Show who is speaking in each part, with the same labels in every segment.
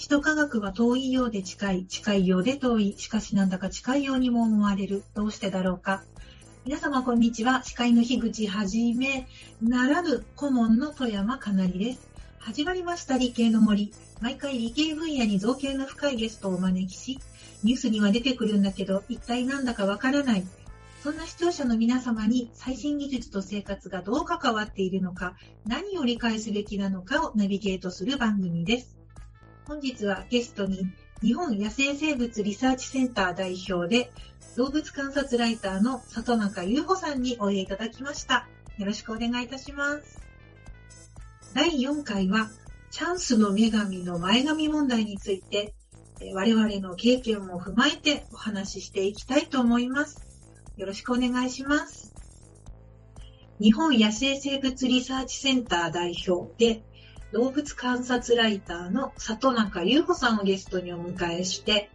Speaker 1: 首都科学は遠いようで近い、近いようで遠い、しかしなんだか近いようにも思われる。どうしてだろうか。皆様こんにちは。司会の樋口はじめ、ならぬ顧問の富山かなりです。始まりました理系の森。毎回理系分野に造形の深いゲストをお招きし、ニュースには出てくるんだけど、一体なんだかわからない。そんな視聴者の皆様に最新技術と生活がどう関わっているのか、何を理解すべきなのかをナビゲートする番組です。本日はゲストに日本野生生物リサーチセンター代表で動物観察ライターの里中優穂さんにおいでいただきました。よろしくお願いいたします。第4回はチャンスの女神の前髪問題について我々の経験も踏まえてお話ししていきたいと思います。よろしくお願いします。日本野生生物リサーチセンター代表で動物観察ライターの里中優穂さんをゲストにお迎えして、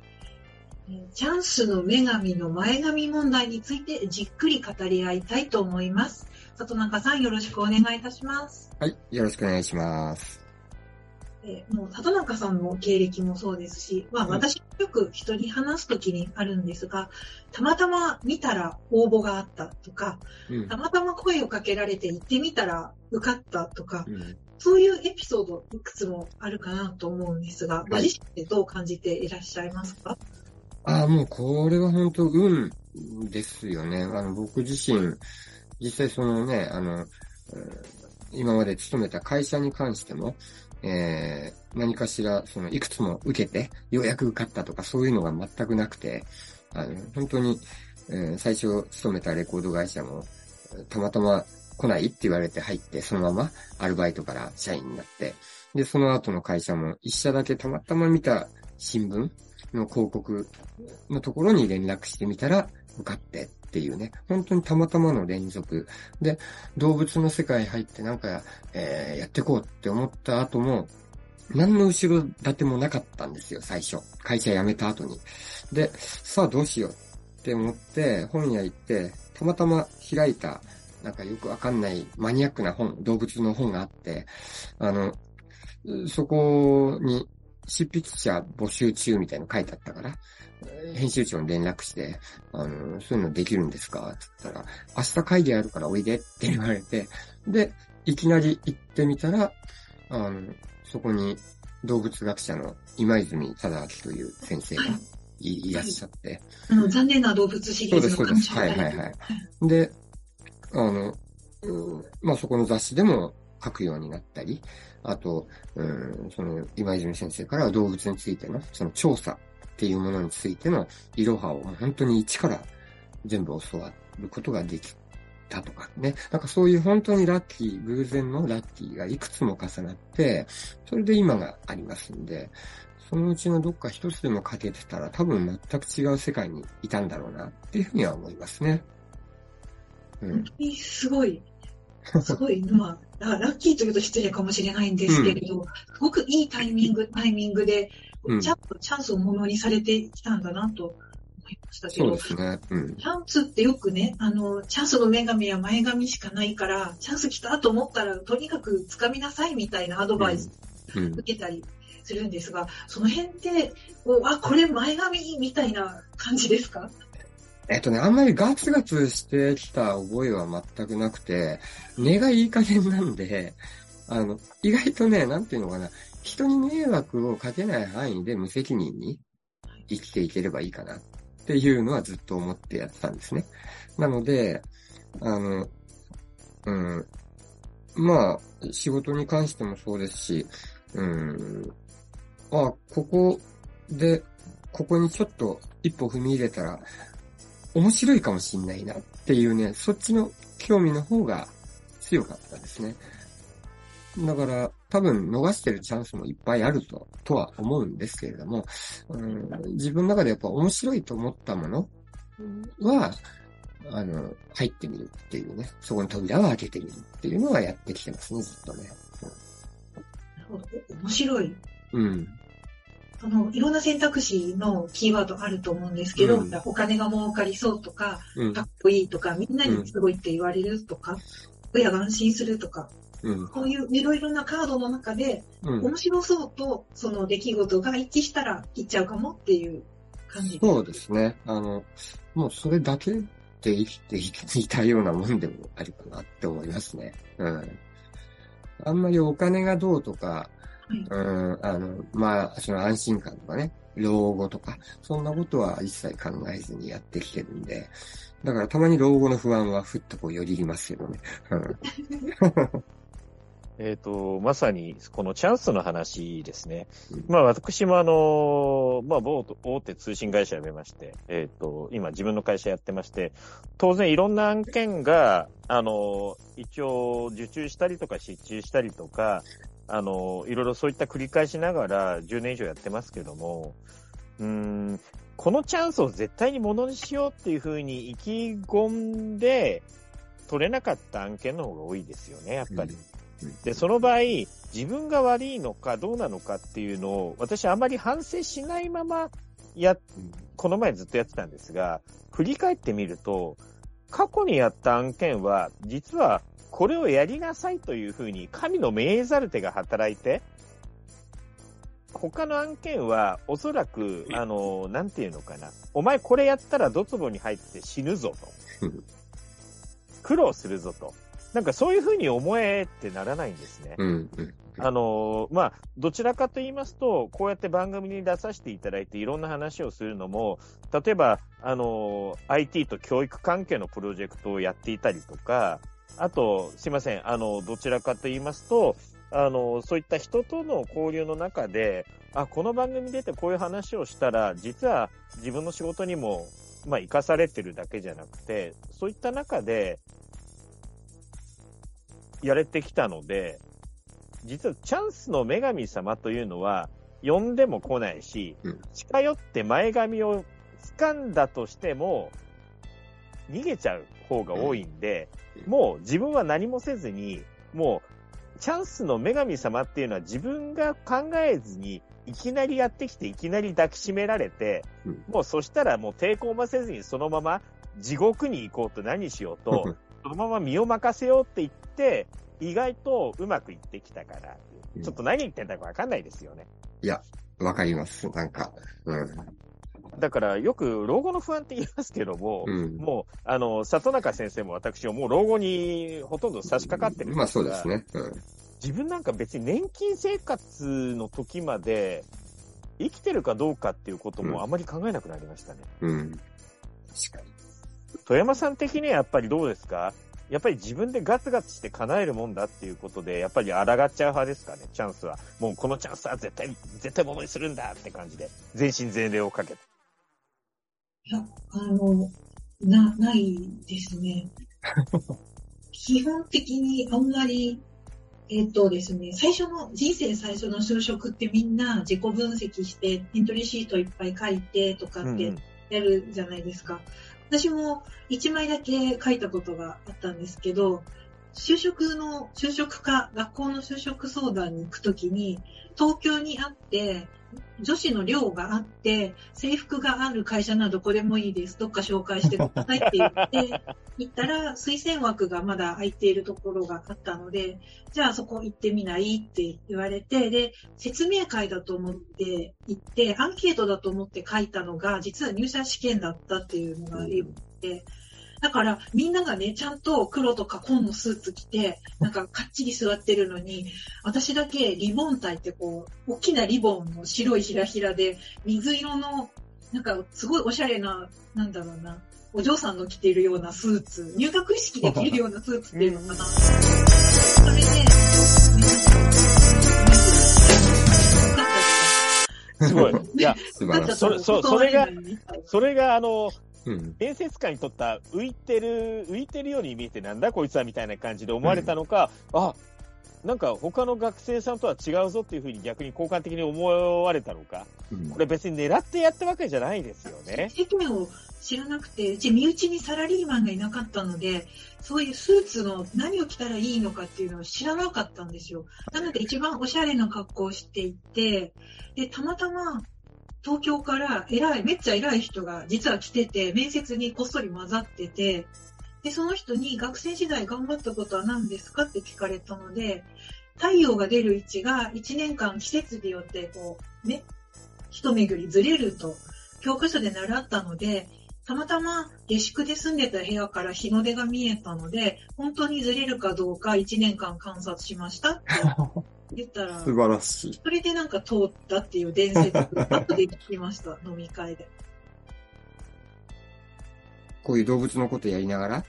Speaker 1: チャンスの女神の前髪問題についてじっくり語り合いたいと思います。里中さんよろしくお願いいたします。
Speaker 2: はい、よろしくお願いします。
Speaker 1: えもう里中さんの経歴もそうですし、まあ、私よく人に話すときにあるんですが、たまたま見たら応募があったとか、うん、たまたま声をかけられて行ってみたら受かったとか、うん、そういうエピソードいくつもあるかなと思うんですが、ご自身でどう感じていらっしゃいますか？
Speaker 2: ああ、もうこれは本当運ですよね。あの、僕自身、実際そのね、あの、今まで勤めた会社に関しても、えー、何かしら、その、いくつも受けて、ようやく受かったとか、そういうのが全くなくて、あの、本当に、えー、最初勤めたレコード会社も、たまたま来ないって言われて入って、そのままアルバイトから社員になって、で、その後の会社も一社だけたまたま見た新聞の広告のところに連絡してみたら、受かってっていうね、本当にたまたまの連続。で、動物の世界入ってなんか、えー、やってこうって思った後も、何の後ろ盾もなかったんですよ、最初。会社辞めた後に。で、さあどうしようって思って、本屋行って、たまたま開いた、なんかよくわかんないマニアックな本、動物の本があって、あの、そこに執筆者募集中みたいなの書いてあったから、編集長に連絡して、あの、そういうのできるんですか？って言ったら、明日会議あるからおいでって言われて、で、いきなり行ってみたら、あの、そこに動物学者の今泉忠明という先生がい,、らっしゃって。
Speaker 1: あの、残念な動物シリーズの
Speaker 2: そうです、そうです。はいはいはい。で、あの、うん、まあそこの雑誌でも書くようになったり、あと、うん、その、今泉先生から動物についての、その調査っていうものについてのいろはを本当に一から全部教わることができたとかね。なんかそういう本当にラッキー、偶然のラッキーがいくつも重なって、それで今がありますんで、そのうちのどっか一つでも欠けてたら多分全く違う世界にいたんだろうなっていうふうには思いますね。
Speaker 1: うん、本当にすごい。すごい、まあ、ラッキーというと失礼かもしれないんですけれど、うん、すごくいいタイミング、タイミングで、ちゃん。とチャンスをものにされてきたんだなと思いましたけど、
Speaker 2: そうですね。うん、
Speaker 1: チャンスってよくね、あの、チャンスの女神は前髪しかないから、チャンス来たと思ったら、とにかく掴みなさいみたいなアドバイス受けたりするんですが、その辺って、あ、これ前髪みたいな感じですか？
Speaker 2: えっとね、あんまりガツガツしてきた覚えは全くなくて、根がいい加減なんで、あの、意外とね、なんていうのかな、人に迷惑をかけない範囲で無責任に生きていければいいかなっていうのはずっと思ってやってたんですね。なので、あの、うん、まあ、仕事に関してもそうですし、うん、あ、ここで、ここにちょっと一歩踏み入れたら、面白いかもしんないなっていうね、そっちの興味の方が強かったですね。だから、多分逃してるチャンスもいっぱいあると、とは思うんですけれども、うん、自分の中でやっぱ面白いと思ったものは、あの、入ってみるっていうね、そこに扉を開けてみるっていうのはやってきてますね、ずっとね。
Speaker 1: 面白い。
Speaker 2: うん。
Speaker 1: そのいろんな選択肢のキーワードあると思うんですけど、うん、お金が儲かりそうとか、うん、かっこいいとか、みんなにすごいって言われるとか、親が安心するとか、
Speaker 2: うん。
Speaker 1: こういういろいろなカードの中で、
Speaker 2: うん。
Speaker 1: 面白そうと、その出来事が一致したら切っちゃうかもっていう感じ。
Speaker 2: そうですね。あの、もうそれだけで生きていたようなもんでもあるかなって思いますね。うん。あんまりお金がどうとか、
Speaker 1: はい
Speaker 2: うん、あの、まあ、その安心感とかね、老後とか、そんなことは一切考えずにやってきてるんで、だからたまに老後の不安はふっとこうよぎりますけどね。うん。
Speaker 3: えっ、と、まさに、このチャンスの話ですね
Speaker 2: うん。
Speaker 3: まあ、私もあの、まあ、某大手通信会社辞めまして、えっ、と、今自分の会社やってまして、当然いろんな案件が、あの、一応受注したりとか失注したりとか、あの、いろいろそういった繰り返しながら10年以上やってますけども、うーん、このチャンスを絶対にものにしようっていうふうに意気込んで、取れなかった案件の方が多いですよね、やっぱり。で、その場合、自分が悪いのかどうなのかっていうのを、私あまり反省しないまま、や、この前ずっとやってたんですが、振り返ってみると、過去にやった案件は、実はこれをやりなさいというふうに神の命ざる手が働いて、他の案件はおそらく、あの、なんていうのかな。お前これやったらドツボに入って死ぬぞと
Speaker 2: うん。
Speaker 3: 苦労するぞと。なんかそういうふうに思えってならないんですね。
Speaker 2: うん。うん。
Speaker 3: あのまあ、どちらかと言いますと、こうやって番組に出させていただいていろんな話をするのも、例えば、あの IT と教育関係のプロジェクトをやっていたりとか、あと、すいません、あの、どちらかと言いますと、あの、そういった人との交流の中で、あ、この番組出てこういう話をしたら、実は自分の仕事にも、まあ、生かされてるだけじゃなくて、そういった中で、やれてきたので、実はチャンスの女神様というのは、呼んでも来ないし
Speaker 2: うん、
Speaker 3: 近寄って前髪を掴んだとしても、逃げちゃう方が多いんで、もう自分は何もせずに、もう、チャンスの女神様っていうのは自分が考えずに、いきなりやってきて、いきなり抱きしめられて、
Speaker 2: うん。
Speaker 3: もうそしたらもう抵抗もせずにそのまま地獄に行こうと何しようと、そのまま身を任せようって言って、意外とうまくいってきたから、
Speaker 2: うん
Speaker 3: ちょっと何言ってんだかわかんないですよね。
Speaker 2: わかります。なんか。うん。
Speaker 3: だからよく老後の不安って言いますけども、
Speaker 2: うん。
Speaker 3: もう、あの、里中先生も私ももう老後にほとんど差し掛かってるん
Speaker 2: まあそうですね。うん。
Speaker 3: 自分なんか別に年金生活の時まで生きてるかどうかっていうこと
Speaker 2: うん
Speaker 3: もあまり考えなくなりましたね。
Speaker 2: うん。確かに。
Speaker 3: 富山さん的にはやっぱりどうですか？やっぱり自分でガツガツして叶えるもんだっていうことで、やっぱり抗っちゃう派ですかね、チャンスは。もうこのチャンスは絶対、絶対ものにするんだって感じで、全身全霊をかけて。
Speaker 1: いや、あの、な、ないですね。基本的にあんまり、えっ、とですね、最初の、人生最初の就職ってみんな自己分析して、エントリーシートいっぱい書いてとかってやるじゃないですか。私も1枚だけ書いたことがあったんですけど、就職の、就職課、学校の就職相談に行くときに、東京にあって、女子の寮があって、制服がある会社ならどこでもいいです。どっか紹介してくださいって言って、行ったら推薦枠がまだ空いているところがあったので、じゃあそこ行ってみないって言われて、で、説明会だと思って行って、アンケートだと思って書いたのが、実は入社試験だったっていうのがあって、だからみんながね、ちゃんと黒とか紺のスーツ着て、なんかかっちり座ってるのに、私だけリボン体ってこう、大きなリボンの白いひらひらで、水色の、なんかすごいおしゃれな、なんだろうな、お嬢さんの着ているようなスーツ、入学式で着るようなスーツっていうのかな。それで、
Speaker 3: すごい。いや。それそそれがそれがあの、
Speaker 2: うん。
Speaker 3: 面接官にとった浮いてる、浮いてるように見えてなんだこいつはみたいな感じで思われたのか、あ、なんか他の学生さんとは違うぞっていうふうに逆に好感的に思われたのか。
Speaker 2: うん
Speaker 3: これ別に狙ってやったわけじゃないですよね。
Speaker 1: 世間を知らなくて、うち身内にサラリーマンがいなかったので、そういうスーツの何を着たらいいのかっていうのを知らなかったんですよ。なので一番おしゃれな格好をしていて、で、たまたま東京から偉い、めっちゃ偉い人が実は来てて、面接にこっそり混ざってて、で、その人に学生時代頑張ったことは何ですかって聞かれたので、太陽が出る位置が1年間季節によってこう、ね、一巡りずれると教科書で習ったので、たまたま下宿で住んでた部屋から日の出が見えたので、本当にずれるかどうか1年間観察しました。っ て言ったら、
Speaker 2: 素晴らしい。
Speaker 1: それでなんか通ったっていう伝説、後で聞きました、飲み会で。
Speaker 2: こういう動物のことやりながら、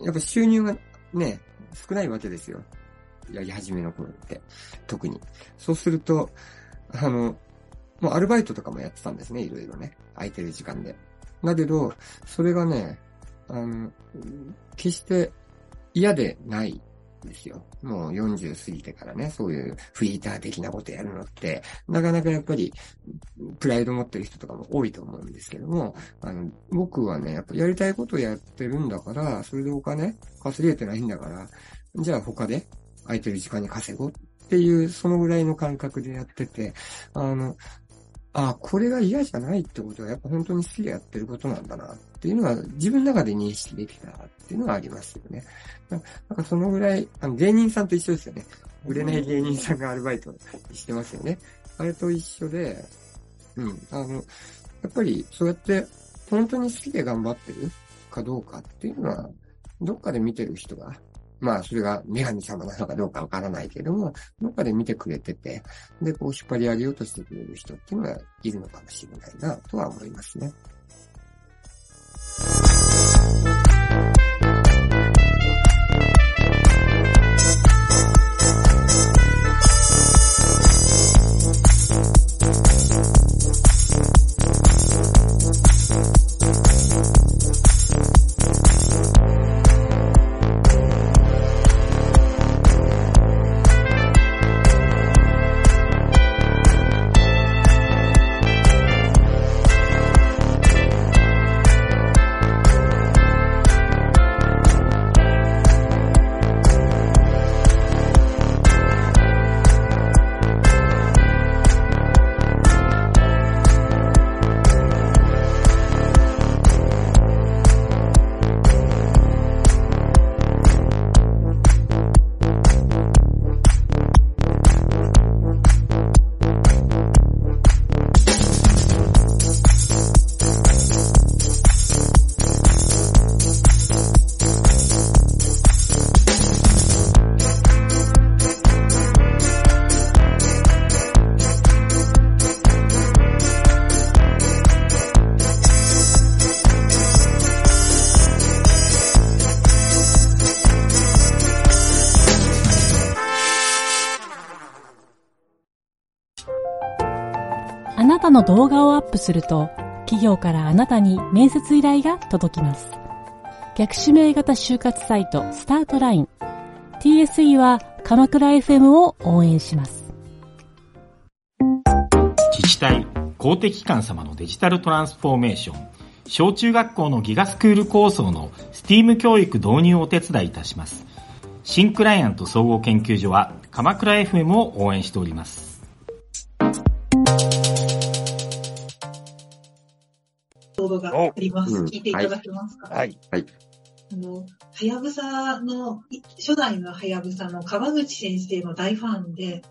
Speaker 2: やっぱ収入がね、少ないわけですよ。やり始めの頃って。特に。そうすると、あの、もうアルバイトとかもやってたんですね、いろいろね。空いてる時間で。だけど、それがね、あの、決して嫌でないですよ。もう40過ぎてからね、そういうフリーター的なことやるのって、なかなかやっぱり、プライド持ってる人とかも多いと思うんですけども、あの、僕はね、やっぱやりたいことやってるんだから、それでお金稼げてないんだから、じゃあ他で空いてる時間に稼ごうっていう、そのぐらいの感覚でやってて、あの、あこれが嫌じゃないってことは、やっぱ本当に好きでやってることなんだなっっていうのは、自分の中で認識できたっていうのはありますよね。なんかそのぐらい、あの芸人さんと一緒ですよね。売れない芸人さんがアルバイトしてますよね。あれと一緒で、うん、あの、やっぱりそうやって本当に好きで頑張ってるかどうかっていうのは、どっかで見てる人がまあ、それが女神様なのかどうかわからないけども、どっかで見てくれてて、で、こう引っ張り上げようとしてくれる人っていうのはいるのかもしれないな、とは思いますね。
Speaker 4: の動画をアップすると、企業からあなたに面接依頼が届きます。逆指名型就活サイトスタートライン。TSE は鎌倉 FM を応援します。
Speaker 5: 自治体、公的機関様のデジタルトランスフォーメーション、小中学校のギガスクール構想の STEAM 教育導入をお手伝いいたします。新クライアント総合研究所は鎌倉 FM を応援しております。
Speaker 1: あります。聞いていただけますか？
Speaker 3: はい。はい。
Speaker 1: あの、はやぶさの、初代のはやぶさの川口先生の大ファンで、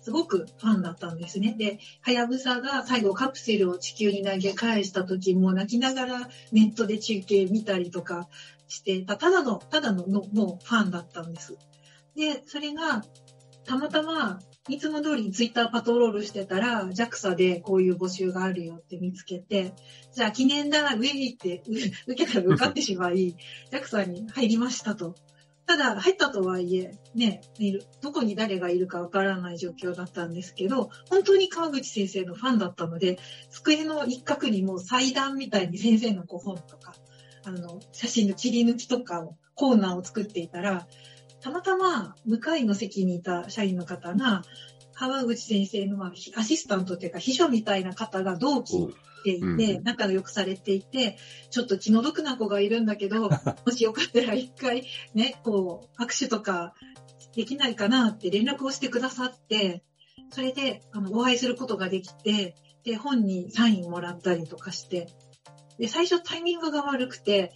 Speaker 1: すごくファンだったんですね。で、はやぶさが最後カプセルを地球に投げ返した時も泣きながらネットで中継見たりとかしてた、ただの、ただののもうファンだったんです。で、それがたまたまいつも通りツイッターパトロールしてたら、JAXA でこういう募集があるよって見つけて、じゃあ記念だ、ウェイって 受けたら受かってしまい、JAXA に入りましたと。ただ、入ったとはいえ、ね、どこに誰がいるかわからない状況だったんですけど、本当に川口先生のファンだったので、机の一角にもう祭壇みたいに先生のご本とか、あの、写真の切り抜きとかを、コーナーを作っていたら、たまたま向かいの席にいた社員の方が、川口先生のアシスタントというか秘書みたいな方が同期でいて、仲良くされていて、ちょっと気の毒な子がいるんだけど、もしよかったら一回ね、こう、握手とかできないかなって連絡をしてくださって、それで、あの、お会いすることができて、で、本にサインもらったりとかして、で、最初タイミングが悪くて、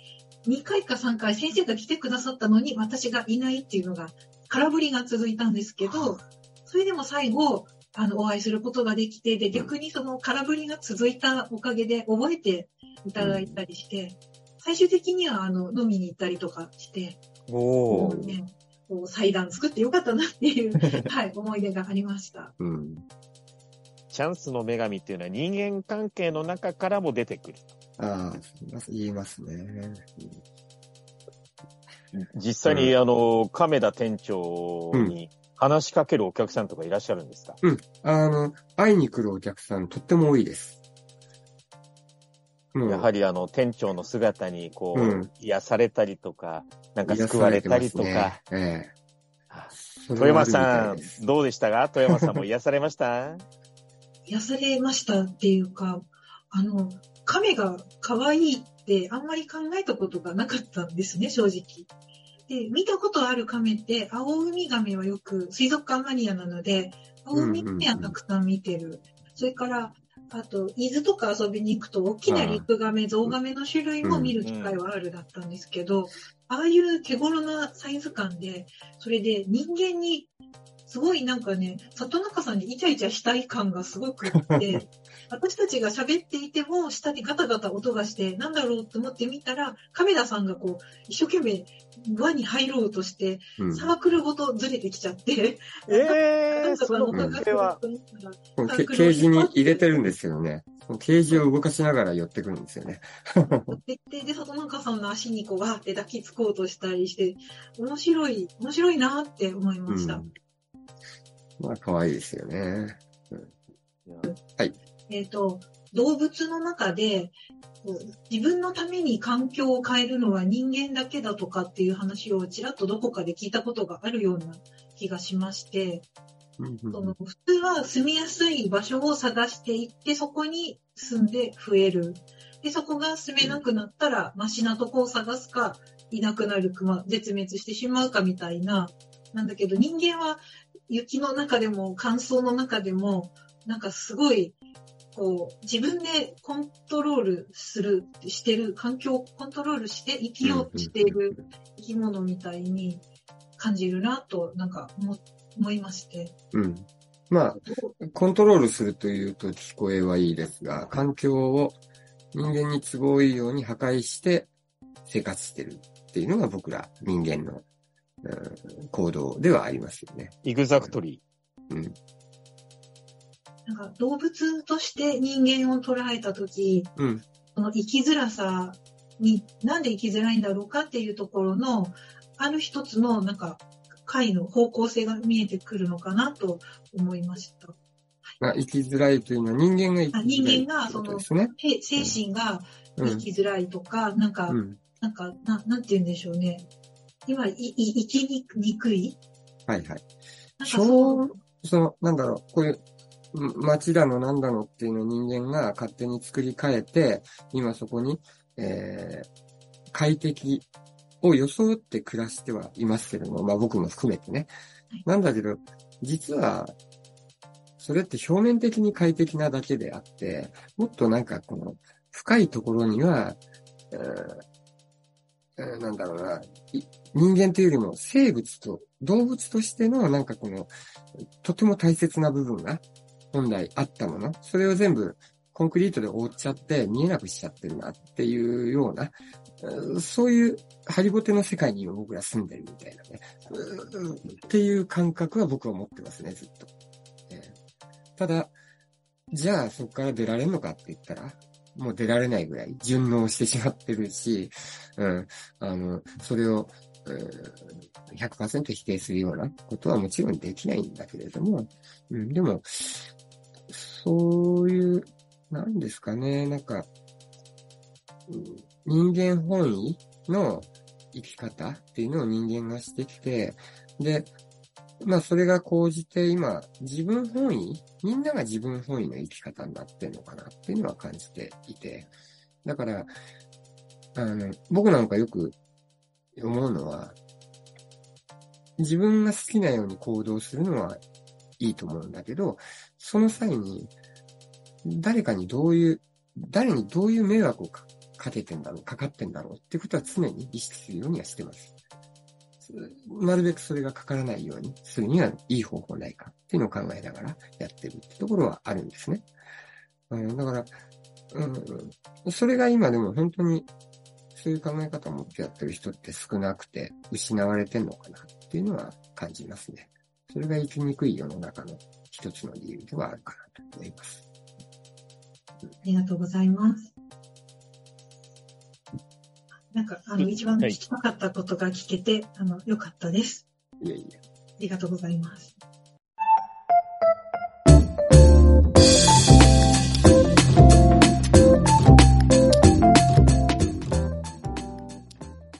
Speaker 1: 2回か3回先生が来てくださったのに私がいないっていうのが空振りが続いたんですけど、それでも最後、あの、お会いすることができて、で、逆にその空振りが続いたおかげで覚えていただいたりして、最終的にはあの、飲みに行ったりとかして、
Speaker 3: おー
Speaker 1: もうね、こう祭壇作ってよかったなっていう、はい、思い出がありました。
Speaker 2: うん。
Speaker 3: チャンスの女神っていうのは人間関係の中からも出てくる。
Speaker 2: ああ、言いますね。
Speaker 3: 実際に、あの、亀田店長に話しかけるお客さんとかいらっしゃるんですか、
Speaker 2: うん。あの、会いに来るお客さんとっても多いです。もう
Speaker 3: やはりあの、店長の姿にこう、
Speaker 2: うん
Speaker 3: 癒されたりとか、なんか救われたりとか。
Speaker 2: ね。ええそ
Speaker 3: 富山さんどうでしたか？富山さんも癒されました？
Speaker 1: 癒されましたっていうか、あの、亀が可愛いってあんまり考えたことがなかったんですね、正直。で、見たことある亀って、青ウミガメはよく、水族館マニアなので、青ウミガメはたくさん見てる。それから、あと、伊豆とか遊びに行くと、大きなリクガメ、ゾウガメの種類も見る機会はあるだったんですけど、ああいう手頃なサイズ感で、それで人間に、すごいなんかね、里中さんにイチャイチャしたい感がすごくあって、私たちが喋っていても、下でガタガタ音がして、なんだろうと思ってみたら、亀田さんがこう、一生懸命輪に入ろうとして、
Speaker 2: うん
Speaker 1: サークルごとずれてきちゃって、
Speaker 3: ええー、その
Speaker 1: なんか
Speaker 3: 関係は、
Speaker 1: と思ったら
Speaker 2: このケケージに入れてるんですけどね。ケージを動かしながら寄ってくるんですよね。
Speaker 1: で、で、で里中さんの足にこう、わーって抱きつこうとしたりして、面白い、面白いなって思いました。
Speaker 2: うん。まあ、可愛いですよね。
Speaker 1: えっ、と、動物の中で、自分のために環境を変えるのは人間だけだとかっていう話をちらっとどこかで聞いたことがあるような気がしまして、
Speaker 2: うん
Speaker 1: その普通は住みやすい場所を探していって、そこに住んで増える。で、そこが住めなくなったら、マシなとこを探すか、いなくなるか、まあ、絶滅してしまうかみたいな、なんだけど人間は雪の中でも乾燥の中でも、なんかすごい、こう、自分でコントロールする、してる、環境をコントロールして生きようとしている生き物みたいに感じるなと、なんか思思いまして。
Speaker 2: うん。まあ、コントロールするというと聞こえはいいですが、環境を人間に都合いいように破壊して生活してるっていうのが僕ら人間の、うん行動ではありますよね。
Speaker 3: イグザクトリ
Speaker 2: うん。
Speaker 1: なんか動物として人間を捉えたとき、
Speaker 2: うん。
Speaker 1: その生きづらさに、なんで生きづらいんだろうかっていうところの、ある一つの、なんか、解の方向性が見えてくるのかなと思いました。
Speaker 2: まあ、生きづらいというのは人間が生きづらい
Speaker 1: あ人間が
Speaker 2: ってことですね。
Speaker 1: へ精神が
Speaker 2: うん。
Speaker 1: 生きづらいとか、なんか、
Speaker 2: うん。
Speaker 1: なんか、ななんて言うんでしょうね。今、いい生きにくい
Speaker 2: はいはい。
Speaker 1: なんかそう、
Speaker 2: その、なんだろう、こういう、ん街だのなんだのっていうのを人間が勝手に作り変えて、今そこに、えー、快適を装って暮らしてはいますけども、まあ僕も含めてね
Speaker 1: はい。
Speaker 2: なんだけど、実は、それって表面的に快適なだけであって、もっとなんかこの、深いところには、えーえーなんだろうな、い人間というよりも生物と、動物としてのなんかこの、とても大切な部分が本来あったもの、それを全部コンクリートで覆っちゃって見えなくしちゃってるなっていうような、そういうハリボテの世界に僕ら住んでるみたいなね、っていう感覚は僕は持ってますね、ずっと。えーただ、じゃあそこから出られるのかって言ったら、もう出られないぐらい順応してしまってるし、うん、あの、それを、100%否定するようなことはもちろんできないんだけれども、うん、でも、そういう、なんですかね、なんか、人間本位の生き方っていうのを人間がしてきて、で、まあそれが講じて今、自分本位みんなが自分本位の生き方になってんのかなっていうのは感じていて、だから、あの、僕なんかよく思うのは、自分が好きなように行動するのはいいと思うんだけど、その際に、誰かにどういう、誰にどういう迷惑をかけてんだろう、かかってんだろうってことは常に意識するようにはしてます。なるべくそれがかからないようにするにはいい方法ないかっていうのを考えながらやってるってところはあるんですね。うん、だから、うん、それが今でも本当にそういう考え方を持ってやってる人って少なくて失われてんのかなっていうのは感じますね。それが生きにくい世の中の一つの理由ではあるかなと思います。
Speaker 1: ありがとうございます。なんか、あの、一番聞きたかったことが聞けて、あの、よかったです。
Speaker 2: いえいえ。
Speaker 1: ありがとうございます。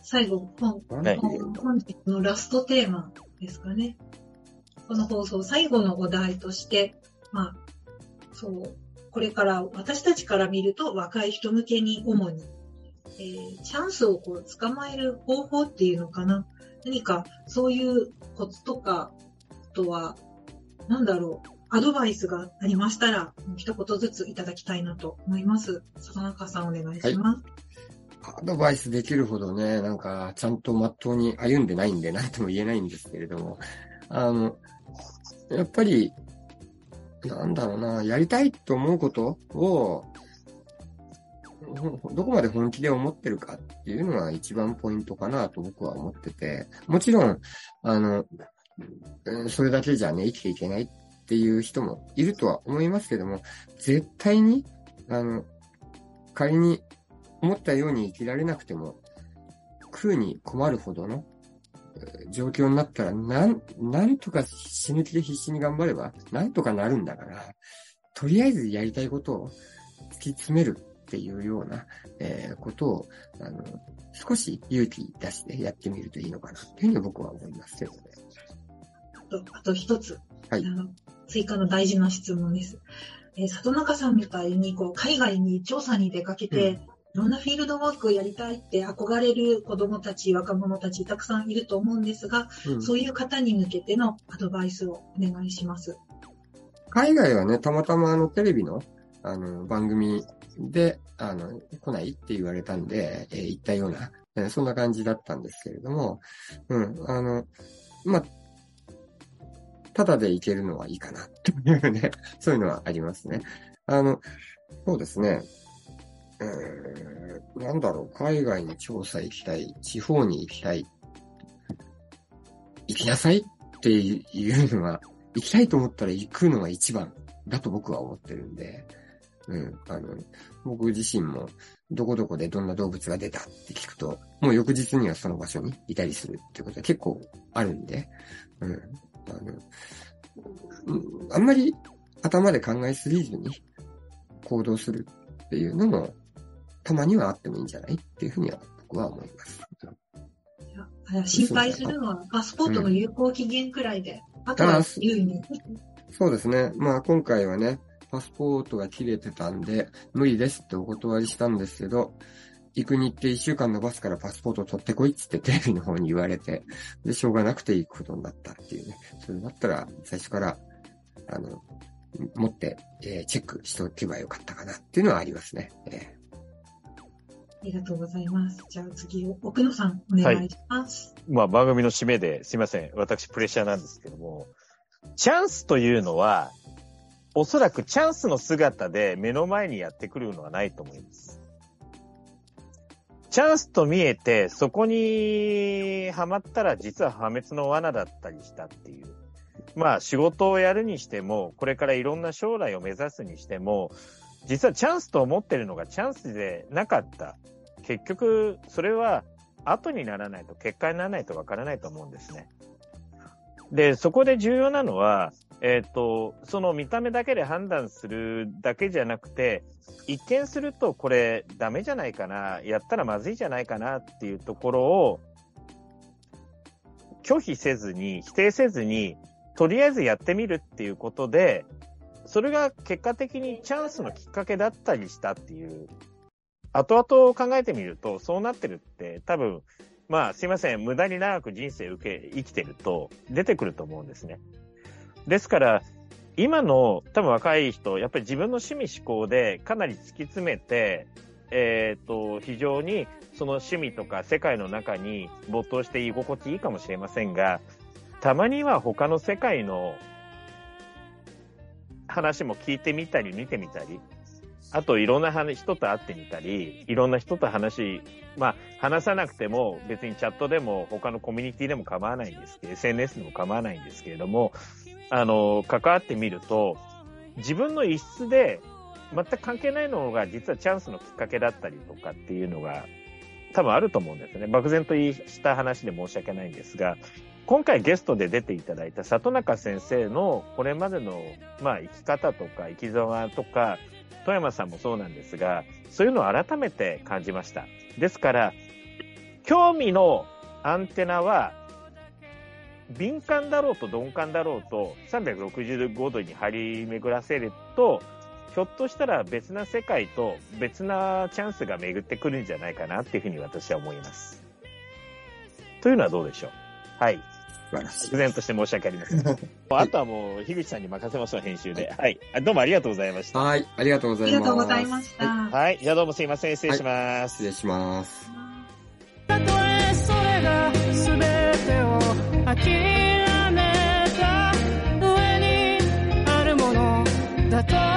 Speaker 1: 最後、本、はい、本日のラストテーマですかね。この放送最後のお題として、まあ、そう、これから私たちから見ると若い人向けに主にえー、チャンスをこう捕まえる方法っていうのかな。何かそういうコツとか、あとは、なんだろう、アドバイスがありましたら、一言ずついただきたいなと思います。佐中さんお願いします。
Speaker 2: はい、アドバイスできるほどね、なんか、ちゃんとまっとうに歩んでないんで、なんとも言えないんですけれども、あの、やっぱり、なんだろうな、やりたいと思うことを、どこまで本気で思ってるかっていうのが一番ポイントかなと僕は思ってて、もちろん、あの、それだけじゃね、生きていけないっていう人もいるとは思いますけども、絶対に、あの、仮に思ったように生きられなくても、食うに困るほどの状況になったら、なん、なんとか死ぬ気で必死に頑張れば、なんとかなるんだから、とりあえずやりたいことを突き詰めるっていうような、えー、ことを、あの、少し勇気出してやってみるといいのかなというふうに僕は思いますけどね。
Speaker 1: あと、あと一つ。
Speaker 2: はい。
Speaker 1: あの、追加の大事な質問です。えー、里中さんみたいに、こう、海外に調査に出かけて、うん、いろんなフィールドワークをやりたいって憧れる子供たち、若者たちたくさんいると思うんですが、うん、そういう方に向けてのアドバイスをお願いします。
Speaker 2: 海外はね、たまたまあのテレビのあの番組で、あの、来ないって言われたんで、えー、行ったような、えー、そんな感じだったんですけれども、うん、あの、まあ、ただで行けるのはいいかな、というね、そういうのはありますね。あの、そうですね。えー、なんだろう、海外に調査行きたい、地方に行きたい、行きなさいっていうのは、行きたいと思ったら行くのが一番だと僕は思ってるんで、うん。あの、僕自身も、どこどこでどんな動物が出たって聞くと、もう翌日にはその場所にいたりするってことは結構あるんで、うん。あの、あんまり頭で考えすぎずに行動するっていうのも、たまにはあってもいいんじゃない？っていうふうには僕は思います。
Speaker 1: 心配するのはパスポートの有効期限くらいで、うん、あとは優位に。
Speaker 2: そうですね。まあ今回はね、パスポートが切れてたんで、無理ですってお断りしたんですけど、行く日程一週間のバスからパスポート取ってこいっつってテレビの方に言われて、で、しょうがなくて行くことになったっていうね。それだったら、最初から、あの、持って、えー、チェックしておけばよかったかなっていうのはありますね。えー、
Speaker 1: ありがとうございます。じゃあ次、奥野さん、お願いします。
Speaker 3: はい、まあ、番組の締めですいません。私、プレッシャーなんですけども、チャンスというのは、おそらくチャンスの姿で目の前にやってくるのはないと思います。チャンスと見えて、そこにはまったら実は破滅の罠だったりしたっていう。まあ仕事をやるにしても、これからいろんな将来を目指すにしても、実はチャンスと思ってるのがチャンスでなかった。結局、それは後にならないと、結果にならないとわからないと思うんですね。で、そこで重要なのは、えっ、ー、と、その見た目だけで判断するだけじゃなくて、一見するとこれダメじゃないかな、やったらまずいじゃないかなっていうところを、拒否せずに、否定せずに、とりあえずやってみるっていうことで、それが結果的にチャンスのきっかけだったりしたっていう、後々考えてみると、そうなってるって多分、まあすいません、無駄に長く人生受け、生きてると出てくると思うんですね。ですから、今の多分若い人、やっぱり自分の趣味思考でかなり突き詰めて、えっ、と、非常にその趣味とか世界の中に没頭して居心地いいかもしれませんが、たまには他の世界の話も聞いてみたり見てみたり、あといろんな人と会ってみたり、いろんな人と話、まあ話さなくても別にチャットでも他のコミュニティでも構わないんですけど、SNS でも構わないんですけれども、あの、関わってみると、自分の一室で全く関係ないのが実はチャンスのきっかけだったりとかっていうのが多分あると思うんですね。漠然とした話で申し訳ないんですが、今回ゲストで出ていただいた里中先生のこれまでの、まあ、生き方とか生き様とか、富山さんもそうなんですが、そういうのを改めて感じました。ですから、興味のアンテナは、敏感だろうと鈍感だろうと、365度に張り巡らせると、ひょっとしたら別な世界と別なチャンスが巡ってくるんじゃないかなっていうふうに私は思います。というのはどうでしょう？はい。
Speaker 2: 素晴らしい
Speaker 3: 漠。然として申し訳ありません。あとはもう、樋口さんに任せますわ、編集で。はい。あどうもありがとうございました。
Speaker 2: はい、ありがとうございます。
Speaker 1: ありがとうございました。
Speaker 3: はい。じゃあどうもすいません。失礼します。
Speaker 2: 失礼します。
Speaker 6: たとえそれが全てを諦めた上にあるものだと